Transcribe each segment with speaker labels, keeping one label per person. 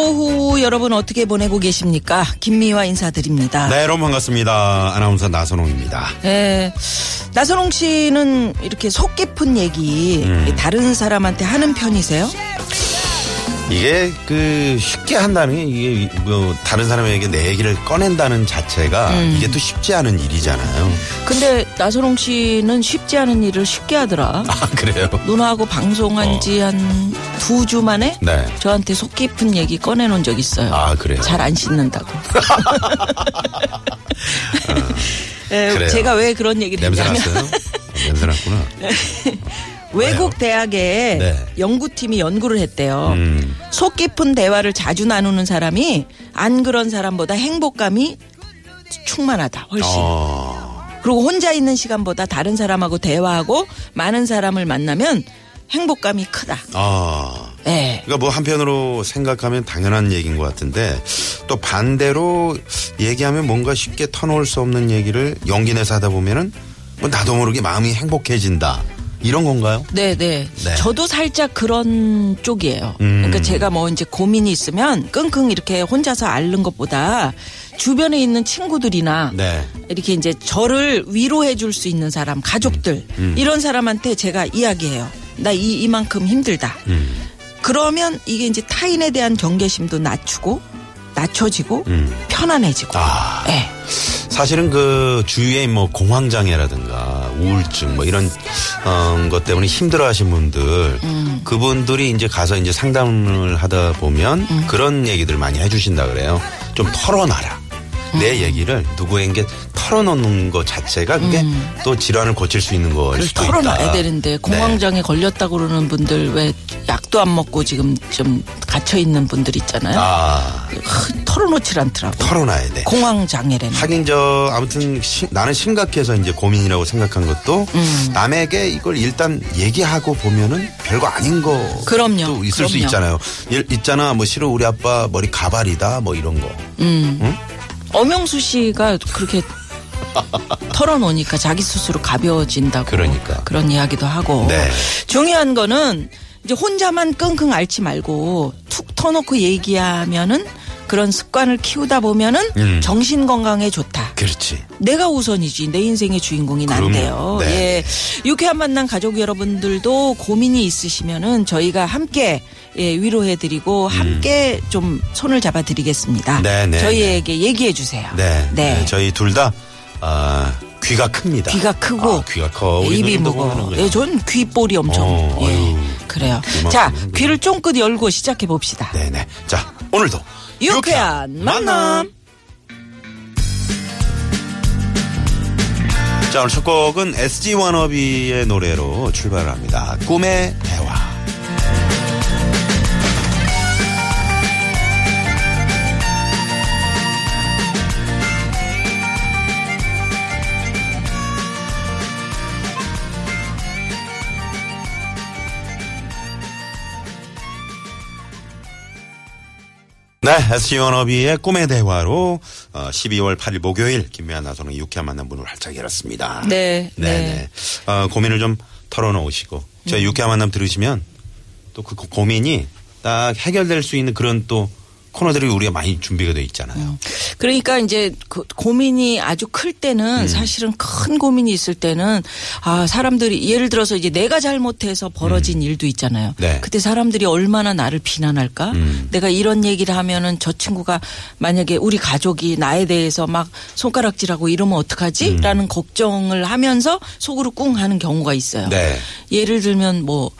Speaker 1: 오후 여러분 어떻게 보내고 계십니까? 김미화 인사드립니다.
Speaker 2: 네 여러분 반갑습니다 아나운서 나선홍입니다
Speaker 1: 예, 나선홍 씨는 이렇게 속 깊은 얘기
Speaker 2: 음.
Speaker 1: 다른 사람한테 하는 편이세요?
Speaker 2: 이게 그 쉽게 한다는 게 이게 뭐 다른 사람에게 내 얘기를 꺼낸다는 자체가
Speaker 1: 음.
Speaker 2: 이게 또 쉽지 않은 일이잖아요
Speaker 1: 근데 나선홍 씨는 쉽지 않은 일을 쉽게 하더라.
Speaker 2: 아 그래요
Speaker 1: 누나하고 방송한 지한 두 주 만에
Speaker 2: 어. 네.
Speaker 1: 저한테 속 깊은 얘기 꺼내놓은 적 있어요.
Speaker 2: 아, 그래요?
Speaker 1: 잘 안 씻는다고. 예,
Speaker 2: 그래요.
Speaker 1: 제가 왜 그런 얘기를
Speaker 2: 냄새
Speaker 1: 했냐면
Speaker 2: 났어요 어, 냄새 났구나
Speaker 1: 외국 대학에
Speaker 2: 네.
Speaker 1: 연구팀이 연구를 했대요.
Speaker 2: 음.
Speaker 1: 속 깊은 대화를 자주 나누는 사람이 안 그런 사람보다 행복감이 충만하다. 훨씬.
Speaker 2: 어.
Speaker 1: 그리고 혼자 있는 시간보다 다른 사람하고 대화하고 많은 사람을 만나면 행복감이 크다.
Speaker 2: 아.
Speaker 1: 예.
Speaker 2: 그러니까 뭐 한편으로 생각하면 당연한 얘기인 것 같은데 또 반대로 얘기하면 뭔가 쉽게 터놓을 수 없는 얘기를 용기 내서 하다 보면은 뭐 나도 모르게 마음이 행복해진다 이런 건가요?
Speaker 1: 네, 네.
Speaker 2: 네.
Speaker 1: 저도 살짝 그런 쪽이에요.
Speaker 2: 음.
Speaker 1: 그러니까 제가 뭐 이제 고민이 있으면 끙끙 이렇게 혼자서 앓는 것보다 주변에 있는 친구들이나
Speaker 2: 네.
Speaker 1: 이렇게 이제 저를 위로해 줄 수 있는 사람, 가족들
Speaker 2: 음.
Speaker 1: 이런 사람한테 제가 이야기해요. 나 이 이만큼 힘들다.
Speaker 2: 음.
Speaker 1: 그러면 이게 이제 타인에 대한 경계심도 낮추고 낮춰지고
Speaker 2: 음.
Speaker 1: 편안해지고.
Speaker 2: 아.
Speaker 1: 예.
Speaker 2: 사실은 그 주위에 뭐 공황장애라든가 우울증 뭐 이런 어, 것 때문에 힘들어하신 분들
Speaker 1: 음.
Speaker 2: 그분들이 이제 가서 이제 상담을 하다 보면
Speaker 1: 음.
Speaker 2: 그런 얘기들 많이 해주신다 그래요. 좀 털어놔라. 내
Speaker 1: 음.
Speaker 2: 얘기를 누구에게 털어놓는 것 자체가 그게 또 질환을 고칠 수 있는 거일
Speaker 1: 음.
Speaker 2: 수도
Speaker 1: 털어놔야
Speaker 2: 있다.
Speaker 1: 되는데
Speaker 2: 네.
Speaker 1: 공황장애 걸렸다고 그러는 분들 왜 약도 안 먹고 지금 좀 갇혀 있는 분들 있잖아요.
Speaker 2: 아
Speaker 1: 크, 털어놓질 않더라고.
Speaker 2: 털어놔야 돼.
Speaker 1: 공황장애래는.
Speaker 2: 하긴 저 아무튼 시- 나는 심각해서 이제 고민이라고 생각한 것도
Speaker 1: 음.
Speaker 2: 남에게 이걸 일단 얘기하고 보면은 별거 아닌 거
Speaker 1: 그럼요.
Speaker 2: 또 있을 수
Speaker 1: 그럼요.
Speaker 2: 있잖아요. 일- 있잖아 뭐 싫어 우리 아빠 머리 가발이다 뭐 이런 거.
Speaker 1: 음. 엄영수 씨가 그렇게 털어놓으니까 자기 스스로 가벼워진다고.
Speaker 2: 그러니까.
Speaker 1: 그런 이야기도 하고.
Speaker 2: 네.
Speaker 1: 중요한 거는 이제 혼자만 끙끙 앓지 말고 툭 터놓고 얘기하면은 그런 습관을 키우다 보면은
Speaker 2: 음.
Speaker 1: 정신 건강에 좋다.
Speaker 2: 그렇지.
Speaker 1: 내가 우선이지 내 인생의 주인공이. 난데요.
Speaker 2: 네.
Speaker 1: 예. 유쾌한 만남 가족 여러분들도 고민이 있으시면은 저희가 함께 예, 위로해 드리고 함께 좀 손을 잡아 드리겠습니다.
Speaker 2: 음. 네, 네,
Speaker 1: 저희에게 얘기해 주세요.
Speaker 2: 네.
Speaker 1: 네.
Speaker 2: 네, 저희 둘다 아, 귀가 큽니다.
Speaker 1: 귀가 크고
Speaker 2: 아, 귀가 커.
Speaker 1: 입이 무거워. 예, 전 귀볼이 엄청.
Speaker 2: 어,
Speaker 1: 예. 그래요. 자. 귀를 쫑긋 열고 시작해 봅시다.
Speaker 2: 네네. 자 오늘도
Speaker 1: 유쾌한 만남.
Speaker 2: 자, 오늘 첫 곡은 SG 워너비의 노래로 출발합니다. 꿈의 대화. 네, SG 워너비의 꿈의 대화로 어, 12월 8일 목요일 김미아 나선의 유쾌한 만남 문을 활짝 열었습니다.
Speaker 1: 네,
Speaker 2: 네,
Speaker 1: 네.
Speaker 2: 네. 어, 고민을 좀 털어놓으시고 저희 유쾌한 만남 들으시면 또 그 고민이 딱 해결될 수 있는 그런 또 코너들이 우리가 많이 준비가 돼 있잖아요.
Speaker 1: 그러니까 이제 그 고민이 아주 클 때는 사실은 큰 고민이 있을 때는 아 사람들이 예를 들어서 이제 내가 잘못해서 벌어진 일도 있잖아요.
Speaker 2: 네.
Speaker 1: 그때 사람들이 얼마나 나를 비난할까?
Speaker 2: 음.
Speaker 1: 내가 이런 얘기를 하면은 저 친구가 만약에 우리 가족이 나에 대해서 막 손가락질하고 이러면 어떡하지? 라는 걱정을 하면서 속으로 꿍 하는 경우가 있어요.
Speaker 2: 네.
Speaker 1: 예를 들면 뭐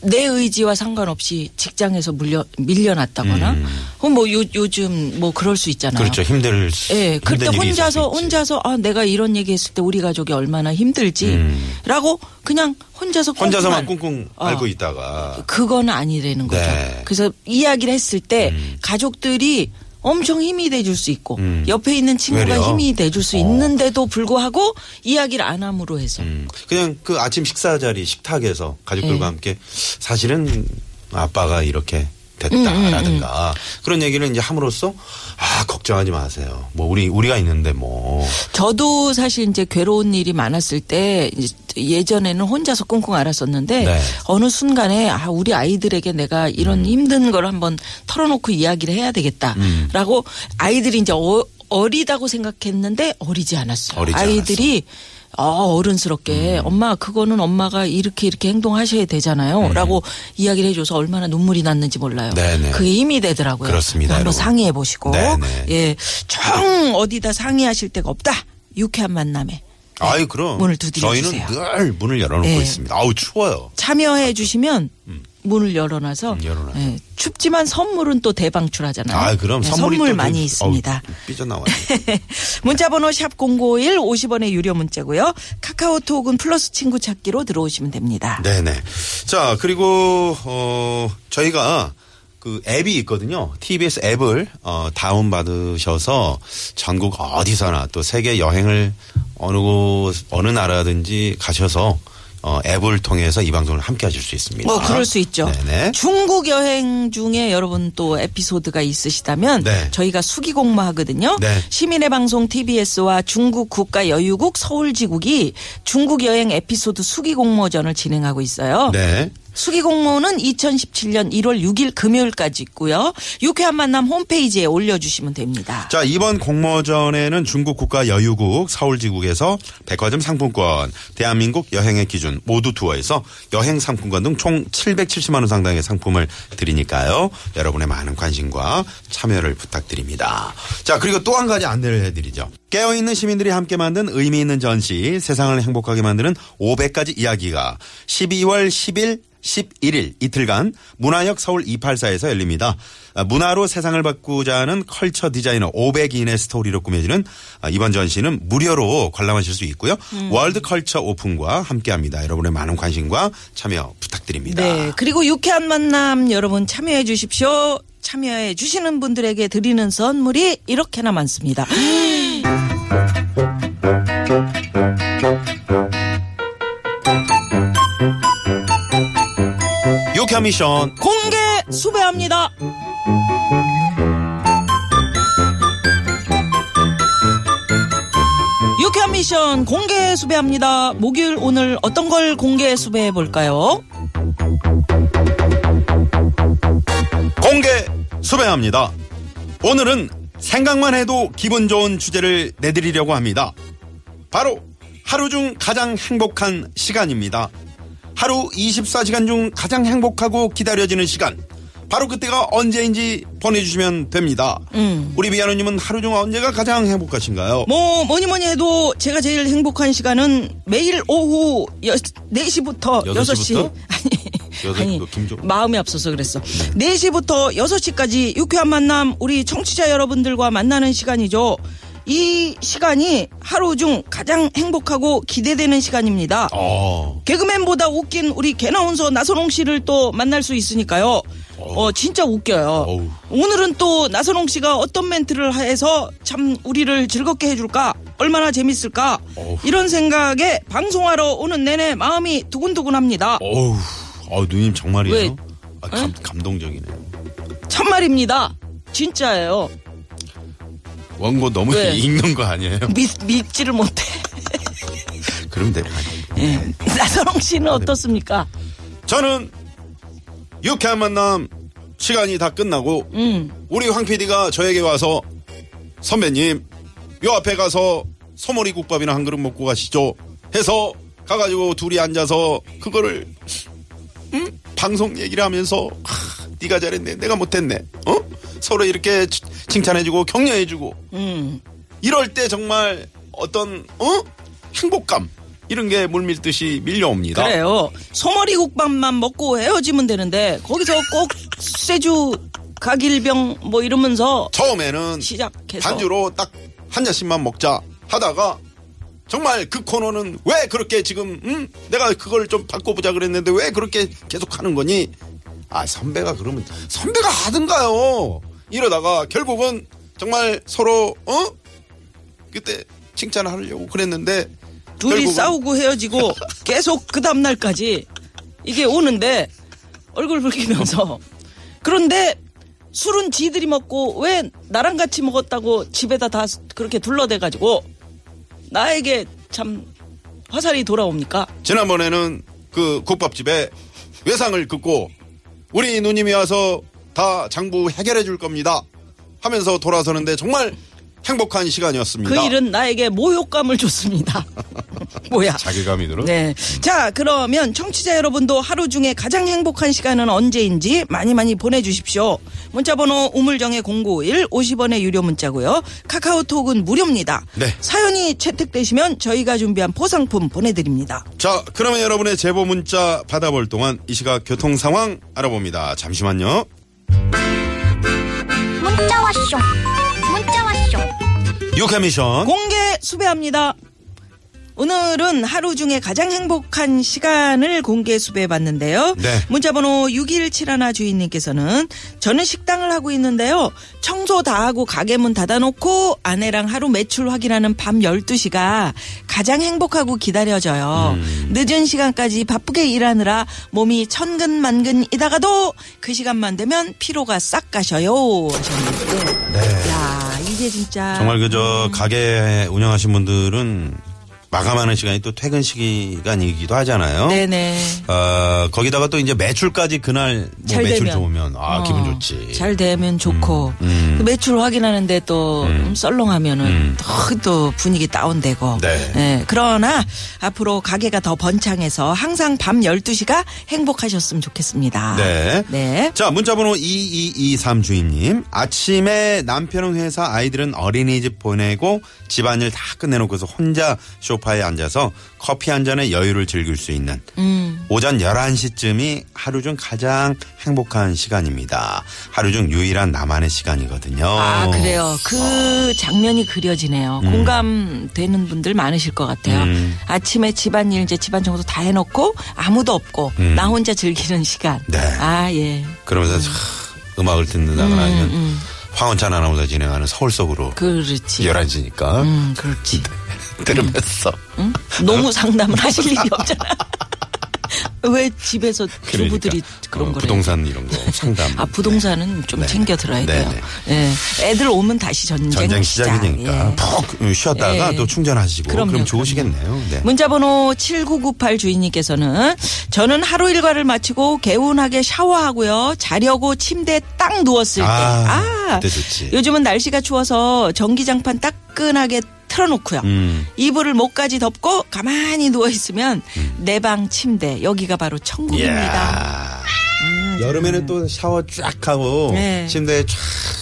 Speaker 1: 내 의지와 상관없이 직장에서 물려 밀려났다거나
Speaker 2: 음.
Speaker 1: 어, 뭐 요, 요즘 뭐 그럴 수 있잖아요.
Speaker 2: 그렇죠. 힘들 수-
Speaker 1: 예, 그때 혼자서. 혼자서 아 내가 이런 얘기 했을 때 우리 가족이 얼마나 힘들지라고 그냥 혼자서
Speaker 2: 음. 혼자서만 꿍꿍
Speaker 1: 어.
Speaker 2: 앓고 있다가
Speaker 1: 그건 아니라는 거죠.
Speaker 2: 네. 음.
Speaker 1: 그래서 이야기를 했을 때 가족들이 엄청 힘이 돼줄 수 있고
Speaker 2: 음.
Speaker 1: 옆에 있는 친구가
Speaker 2: 외려?
Speaker 1: 힘이 돼줄 수
Speaker 2: 어.
Speaker 1: 있는데도 불구하고 이야기를 안 함으로 해서
Speaker 2: 음, 그냥 그 아침 식사 자리 식탁에서 가족들과
Speaker 1: 예.
Speaker 2: 함께 사실은 아빠가 이렇게
Speaker 1: 음,
Speaker 2: 됐다라든가 그런 얘기를 이제 함으로써 아 걱정하지 마세요. 뭐 우리 우리가 있는데 뭐
Speaker 1: 저도 사실 이제 괴로운 일이 많았을 때 예전에는 혼자서 꽁꽁 앓았었는데
Speaker 2: 네.
Speaker 1: 어느 순간에 아 우리 아이들에게 내가 이런
Speaker 2: 음.
Speaker 1: 힘든 걸 한번 털어놓고 이야기를 해야 되겠다라고 아이들이 이제 어, 어리다고 생각했는데 어리지 않았어요.
Speaker 2: 어리지
Speaker 1: 아이들이 어, 어른스럽게
Speaker 2: 음.
Speaker 1: 엄마 그거는 엄마가 이렇게 이렇게 행동하셔야 되잖아요.라고 이야기를 해줘서 얼마나 눈물이 났는지 몰라요.
Speaker 2: 음. 네네.
Speaker 1: 그게 힘이 되더라고요.
Speaker 2: 그렇습니다,
Speaker 1: 한번. 상의해 보시고. 예, 정 어디다 상의하실 데가 없다. 유쾌한 만남에
Speaker 2: 아유 그럼
Speaker 1: 문을 두드려
Speaker 2: 저희는
Speaker 1: 주세요.
Speaker 2: 늘 문을 열어놓고
Speaker 1: 네.
Speaker 2: 있습니다. 아우 추워요.
Speaker 1: 참여해 주시면 문을 열어놔서
Speaker 2: 음, 열어놔서.
Speaker 1: 예, 춥지만 선물은 또 대방출하잖아요.
Speaker 2: 아 그럼
Speaker 1: 예,
Speaker 2: 선물이
Speaker 1: 선물
Speaker 2: 또
Speaker 1: 많이
Speaker 2: 좀-
Speaker 1: 있습니다.
Speaker 2: 어우, 삐져나와요.
Speaker 1: 문자번호 샵 #051 50원의 유료 문자고요. 카카오톡은 플러스 친구 찾기로 들어오시면 됩니다.
Speaker 2: 네네. 자, 그리고, 어, 저희가 그 앱이 있거든요. TBS 앱을, 어, 다운받으셔서 전국 어디서나 또 세계 여행을 어느 곳, 어느 나라든지 가셔서 어, 앱을 통해서 이 방송을 함께 하실 수 있습니다.
Speaker 1: 뭐 그럴 수 있죠.
Speaker 2: 네네.
Speaker 1: 중국 여행 중에 여러분 또 에피소드가 있으시다면
Speaker 2: 네.
Speaker 1: 저희가 수기 공모 하거든요.
Speaker 2: 네.
Speaker 1: 시민의 방송 TBS와 중국 국가 여유국 서울지국이 중국 여행 에피소드 수기 공모전을 진행하고 있어요.
Speaker 2: 네.
Speaker 1: 수기 공모는 2017년 1월 6일 금요일까지 있고요. 유쾌한 만남 홈페이지에 올려주시면 됩니다.
Speaker 2: 자, 이번 공모전에는 중국 국가 여유국 서울지국에서 백화점 상품권, 대한민국 여행의 기준 모두 투어에서 여행 상품권 등 총 770만 원 상당의 상품을 드리니까요. 여러분의 많은 관심과 참여를 부탁드립니다. 자, 그리고 또 한 가지 안내를 해드리죠. 깨어있는 시민들이 함께 만든 의미 있는 전시, 세상을 행복하게 만드는 500가지 이야기가 12월 10일 11일 이틀간 문화역 서울 284에서 열립니다. 아, 문화로 세상을 바꾸자는 culture 디자이너 500인의 스토리로 꾸며지는 아, 이번 전시는 무료로 관람하실 수 있고요. 월드 컬처 오픈과 함께합니다. 여러분의 많은 관심과 참여 부탁드립니다.
Speaker 1: 네. 그리고 유쾌한 만남 여러분 참여해 주십시오. 참여해 주시는 분들에게 드리는 선물이 이렇게나 많습니다.
Speaker 2: 유쾌한 미션
Speaker 1: 공개 수배합니다. 유쾌한 미션 공개 수배합니다. 목요일 오늘 어떤 걸 공개 수배해 볼까요?
Speaker 2: 공개 수배합니다. 오늘은 생각만 해도 기분 좋은 주제를 내드리려고 합니다. 바로 하루 중 가장 행복한 시간입니다. 하루 24시간 중 가장 행복하고 기다려지는 시간. 바로 그때가 언제인지 보내주시면 됩니다. 우리 미아노님은 하루 중 언제가 가장 행복하신가요?
Speaker 1: 뭐 뭐니 뭐니 해도 제가 제일 행복한 시간은 매일 오후 여, 4시부터
Speaker 2: 여섯
Speaker 1: 6시
Speaker 2: 시부터?
Speaker 1: 아니
Speaker 2: 여섯-
Speaker 1: 아니
Speaker 2: 너 김종-
Speaker 1: 마음이 앞서서 그랬어. 4시부터 6시까지 유쾌한 만남 우리 청취자 여러분들과 만나는 시간이죠. 이 시간이 하루 중 가장 행복하고 기대되는 시간입니다.
Speaker 2: 어,
Speaker 1: 개그맨보다 웃긴 우리 개나운서 나선홍 씨를 또 만날 수 있으니까요. 어, 진짜 웃겨요.
Speaker 2: 어우.
Speaker 1: 오늘은 또 나선홍 씨가 어떤 멘트를 해서 참 우리를 즐겁게 해줄까? 얼마나 재밌을까?
Speaker 2: 어우.
Speaker 1: 이런 생각에 방송하러 오는 내내 마음이 두근두근합니다.
Speaker 2: 어우, 어, 누님 정말이에요?
Speaker 1: 왜?
Speaker 2: 아, 감, 감동적이네요.
Speaker 1: 참말입니다. 진짜예요.
Speaker 2: 원고 너무
Speaker 1: 왜?
Speaker 2: 읽는 거 아니에요?
Speaker 1: 믿, 믿지를 못해.
Speaker 2: 그럼 돼.
Speaker 1: 예. 나선홍 씨는 어떻습니까?
Speaker 2: 저는 유쾌한 만남 시간이 다 끝나고
Speaker 1: 음.
Speaker 2: 우리 황 PD가 저에게 와서 선배님 요 앞에 가서 소머리 국밥이나 한 그릇 먹고 가시죠 해서 가가지고 둘이 앉아서 그거를 음? 방송 얘기를 하면서 하, 네가 잘했네 내가 못했네 어 서로 이렇게 치- 칭찬해주고 격려해주고
Speaker 1: 음.
Speaker 2: 이럴 때 정말 어떤 어 행복감 이런 게 물밀듯이 밀려옵니다.
Speaker 1: 그래요. 소머리 국밥만 먹고 헤어지면 되는데 거기서 꼭 쇠주 각일병 뭐 이러면서
Speaker 2: 처음에는
Speaker 1: 시작해서
Speaker 2: 반주로 딱 한 잔씩만 먹자 하다가 정말 그 코너는 왜 그렇게 지금 응? 내가 그걸 좀 바꿔보자 그랬는데 왜 그렇게 계속 하는 거니? 아 선배가 그러면 선배가 하든가요. 이러다가 결국은 정말 서로 어 그때 칭찬하려고 그랬는데
Speaker 1: 둘이 싸우고 헤어지고 계속 그 다음 날까지 이게 오는데 얼굴 붉히면서 그런데 술은 지들이 먹고 왜 나랑 같이 먹었다고 집에다 다 그렇게 둘러대 가지고 나에게 참 화살이 돌아옵니까?
Speaker 2: 지난번에는 그 국밥집에 외상을 긋고 우리 누님이 와서 다 장부 해결해 줄 겁니다 하면서 돌아서는데 정말 행복한 시간이었습니다.
Speaker 1: 그 일은 나에게 모욕감을 줬습니다. 뭐야?
Speaker 2: 자괴감이 들어?
Speaker 1: 네. 자, 그러면 청취자 여러분도 하루 중에 가장 행복한 시간은 언제인지 많이 많이 보내주십시오. 문자번호 우물정의 0951 50원의 유료 문자고요. 카카오톡은 무료입니다.
Speaker 2: 네.
Speaker 1: 사연이 채택되시면 저희가 준비한 포상품 보내드립니다.
Speaker 2: 자, 그러면 여러분의 제보 문자 받아볼 동안 이 시각 교통 상황 알아봅니다. 잠시만요.
Speaker 3: 문자 왔쇼 문자 왔쇼
Speaker 2: 유카미션.
Speaker 1: 공개 수배합니다. 오늘은 하루 중에 가장 행복한 시간을 공개 수배해 봤는데요.
Speaker 2: 네.
Speaker 1: 문자번호 6171 주인님께서는 저는 식당을 하고 있는데요. 청소 다 하고 가게 문 닫아놓고 아내랑 하루 매출 확인하는 밤 12시가 가장 행복하고 기다려져요.
Speaker 2: 음.
Speaker 1: 늦은 시간까지 바쁘게 일하느라 몸이 천근만근이다가도 그 시간만 되면 피로가 싹 가셔요. 하셨는데.
Speaker 2: 네.
Speaker 1: 야, 이게 진짜.
Speaker 2: 정말 그저 가게 운영하신 분들은 마감하는 시간이 또 퇴근 시간이기도 하잖아요.
Speaker 1: 네네.
Speaker 2: 어, 거기다가 또 이제 매출까지 그날
Speaker 1: 뭐잘
Speaker 2: 매출
Speaker 1: 되면.
Speaker 2: 좋으면 아
Speaker 1: 어,
Speaker 2: 기분 좋지.
Speaker 1: 잘 되면 좋고
Speaker 2: 음.
Speaker 1: 그 매출 확인하는데 또 음, 썰렁하면은
Speaker 2: 음.
Speaker 1: 또, 또 분위기 다운되고.
Speaker 2: 네.
Speaker 1: 예, 그러나 앞으로 가게가 더 번창해서 항상 밤 12시가 행복하셨으면 좋겠습니다.
Speaker 2: 네.
Speaker 1: 네.
Speaker 2: 자, 문자번호 2223 주인님. 아침에 남편은 회사, 아이들은 어린이집 보내고 집안일 다 끝내놓고서 혼자 소파에 앉아서 커피 한 잔에 여유를 즐길 수 있는
Speaker 1: 음.
Speaker 2: 오전 11시쯤이 하루 중 가장 행복한 시간입니다. 하루 중 유일한 나만의 시간이거든요.
Speaker 1: 아, 그래요. 그 장면이 그려지네요. 공감되는 분들 많으실 것 같아요.
Speaker 2: 음.
Speaker 1: 아침에 집안일 이제 집안 청소 다 해놓고 아무도 없고
Speaker 2: 음.
Speaker 1: 나 혼자 즐기는 시간.
Speaker 2: 네.
Speaker 1: 아, 예.
Speaker 2: 그러면서 참 음악을 듣는다거나 아니면 황원찬 아나운서 진행하는 서울 속으로
Speaker 1: 그렇지.
Speaker 2: 11시니까
Speaker 1: 음, 그렇지.
Speaker 2: 들으면서
Speaker 1: 응? 너무 상담을 하실 일이 없잖아. 왜 집에서
Speaker 2: 그러니까.
Speaker 1: 주부들이 그런
Speaker 2: 어,
Speaker 1: 거를
Speaker 2: 부동산 이런 거 상담.
Speaker 1: 아 부동산은 좀
Speaker 2: 네.
Speaker 1: 챙겨 들어야
Speaker 2: 네,
Speaker 1: 돼요. 예. 애들 오면 다시 전쟁,
Speaker 2: 전쟁
Speaker 1: 시작.
Speaker 2: 시작이니까
Speaker 1: 예.
Speaker 2: 푹 쉬었다가
Speaker 1: 예.
Speaker 2: 또 충전하시고
Speaker 1: 그럼요,
Speaker 2: 그럼 좋으시겠네요. 네.
Speaker 1: 문자번호 7998 주인님께서는 저는 하루 일과를 마치고 개운하게 샤워하고요. 자려고 침대에 딱 누웠을 때.
Speaker 2: 아,
Speaker 1: 아,
Speaker 2: 좋지.
Speaker 1: 요즘은 날씨가 추워서 전기장판 따끈하게 틀어놓고요.
Speaker 2: 음.
Speaker 1: 이불을 목까지 덮고 가만히 누워 있으면 내 방 침대 여기가 바로 천국입니다.
Speaker 2: 이야. 여름에는 또 샤워 쫙 하고
Speaker 1: 음. 네.
Speaker 2: 침대에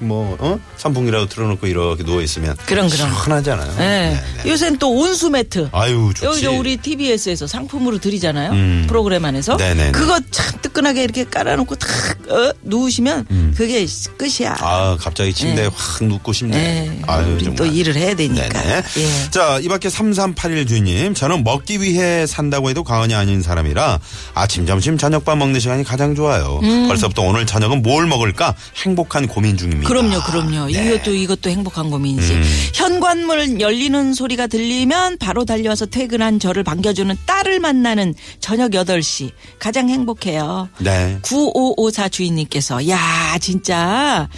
Speaker 2: 쫙뭐 어? 선풍기라도 틀어놓고 이렇게 누워 있으면
Speaker 1: 그럼, 그럼.
Speaker 2: 시원하잖아요.
Speaker 1: 예.
Speaker 2: 네, 네.
Speaker 1: 요새는 또 온수 매트.
Speaker 2: 아유 좋지.
Speaker 1: 여기 저 우리 TBS에서 상품으로 드리잖아요.
Speaker 2: 음.
Speaker 1: 프로그램 안에서.
Speaker 2: 네네네.
Speaker 1: 그거 참 뜨끈하게 이렇게 깔아놓고 탁 어, 누우시면 그게 끝이야.
Speaker 2: 음. 아 갑자기 침대에
Speaker 1: 네.
Speaker 2: 확 눕고 싶네.
Speaker 1: 네.
Speaker 2: 아유 정말.
Speaker 1: 또 일을 해야 되니까.
Speaker 2: 네네.
Speaker 1: 예.
Speaker 2: 자, 이 밖에 3381 주님. 저는 먹기 위해 산다고 해도 과언이 아닌 사람이라 아침, 점심, 저녁밥 먹는 시간이 가장 좋아요. 벌써부터 오늘 저녁은 뭘 먹을까 행복한 고민 중입니다.
Speaker 1: 음. 그럼요, 그럼요.
Speaker 2: 네.
Speaker 1: 이것도 이것도 행복한 고민이지.
Speaker 2: 음.
Speaker 1: 현관문 열리는 소리가 들리면 바로 달려와서 퇴근한 저를 반겨주는 딸을 만나는 저녁 8시. 가장 행복해요.
Speaker 2: 네.
Speaker 1: 9554 주인님께서 야 진짜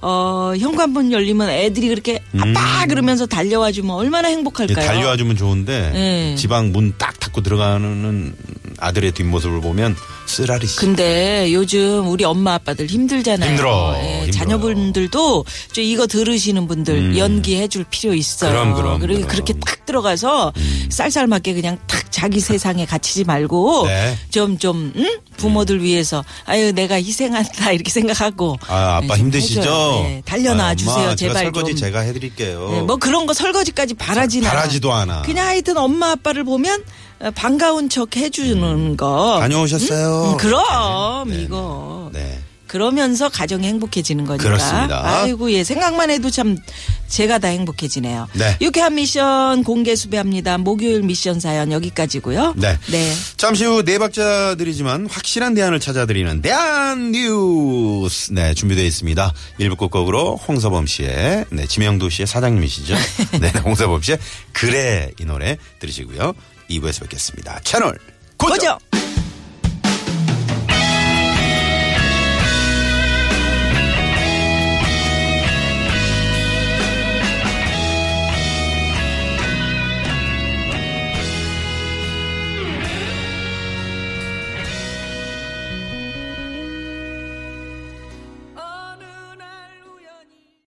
Speaker 1: 어 현관문 열리면 애들이 그렇게 아빠 그러면서 달려와 주면 얼마나
Speaker 2: 예,
Speaker 1: 행복할까요?
Speaker 2: 달려와 주면 좋은데
Speaker 1: 네.
Speaker 2: 지방 문 딱 닫고 들어가는 아들의 뒷모습을 보면 쓰라리 씨.
Speaker 1: 근데 요즘 우리 엄마 아빠들 힘들잖아요.
Speaker 2: 힘들어.
Speaker 1: 예,
Speaker 2: 힘들어요.
Speaker 1: 자녀분들도 좀 이거 들으시는 분들
Speaker 2: 음.
Speaker 1: 연기해 줄 필요 있어요.
Speaker 2: 그럼, 그럼,
Speaker 1: 그리고
Speaker 2: 그럼. 음.
Speaker 1: 그렇게 딱 들어가서 쌀쌀맞게 그냥 탁 자기 세상에 갇히지 말고
Speaker 2: 네.
Speaker 1: 좀좀 부모들 위해서 아유 내가 희생한다 이렇게 생각하고
Speaker 2: 아, 아빠
Speaker 1: 네, 좀
Speaker 2: 힘드시죠?
Speaker 1: 네, 달려놔
Speaker 2: 아,
Speaker 1: 주세요.
Speaker 2: 엄마,
Speaker 1: 제발
Speaker 2: 제가 설거지
Speaker 1: 좀.
Speaker 2: 제가 해드릴게요.
Speaker 1: 네, 뭐 그런 거 설거지까지 바라지나.
Speaker 2: 바라지도 않아.
Speaker 1: 그냥 하여튼 엄마 아빠를 보면 어, 반가운 척 해주는 거.
Speaker 2: 다녀오셨어요?
Speaker 1: 음, 그럼
Speaker 2: 네, 네.
Speaker 1: 이거
Speaker 2: 네.
Speaker 1: 그러면서 가정이 행복해지는 거니까.
Speaker 2: 그렇습니다.
Speaker 1: 아이고 예 생각만 해도 참 제가 다 행복해지네요.
Speaker 2: 네.
Speaker 1: 유쾌한 미션 공개 수배합니다. 목요일 미션 사연 여기까지고요.
Speaker 2: 네.
Speaker 1: 네.
Speaker 2: 잠시 후 네 박자들이지만 확실한 대안을 찾아드리는 대안 뉴스. 네, 준비되어 있습니다. 일부 끝곡으로 홍서범 씨의, 네, 지명도 씨의 사장님이시죠. 네, 홍서범 씨의 그래 이 노래 들으시고요. 2부에서 뵙겠습니다. 채널 고정!
Speaker 1: 고정.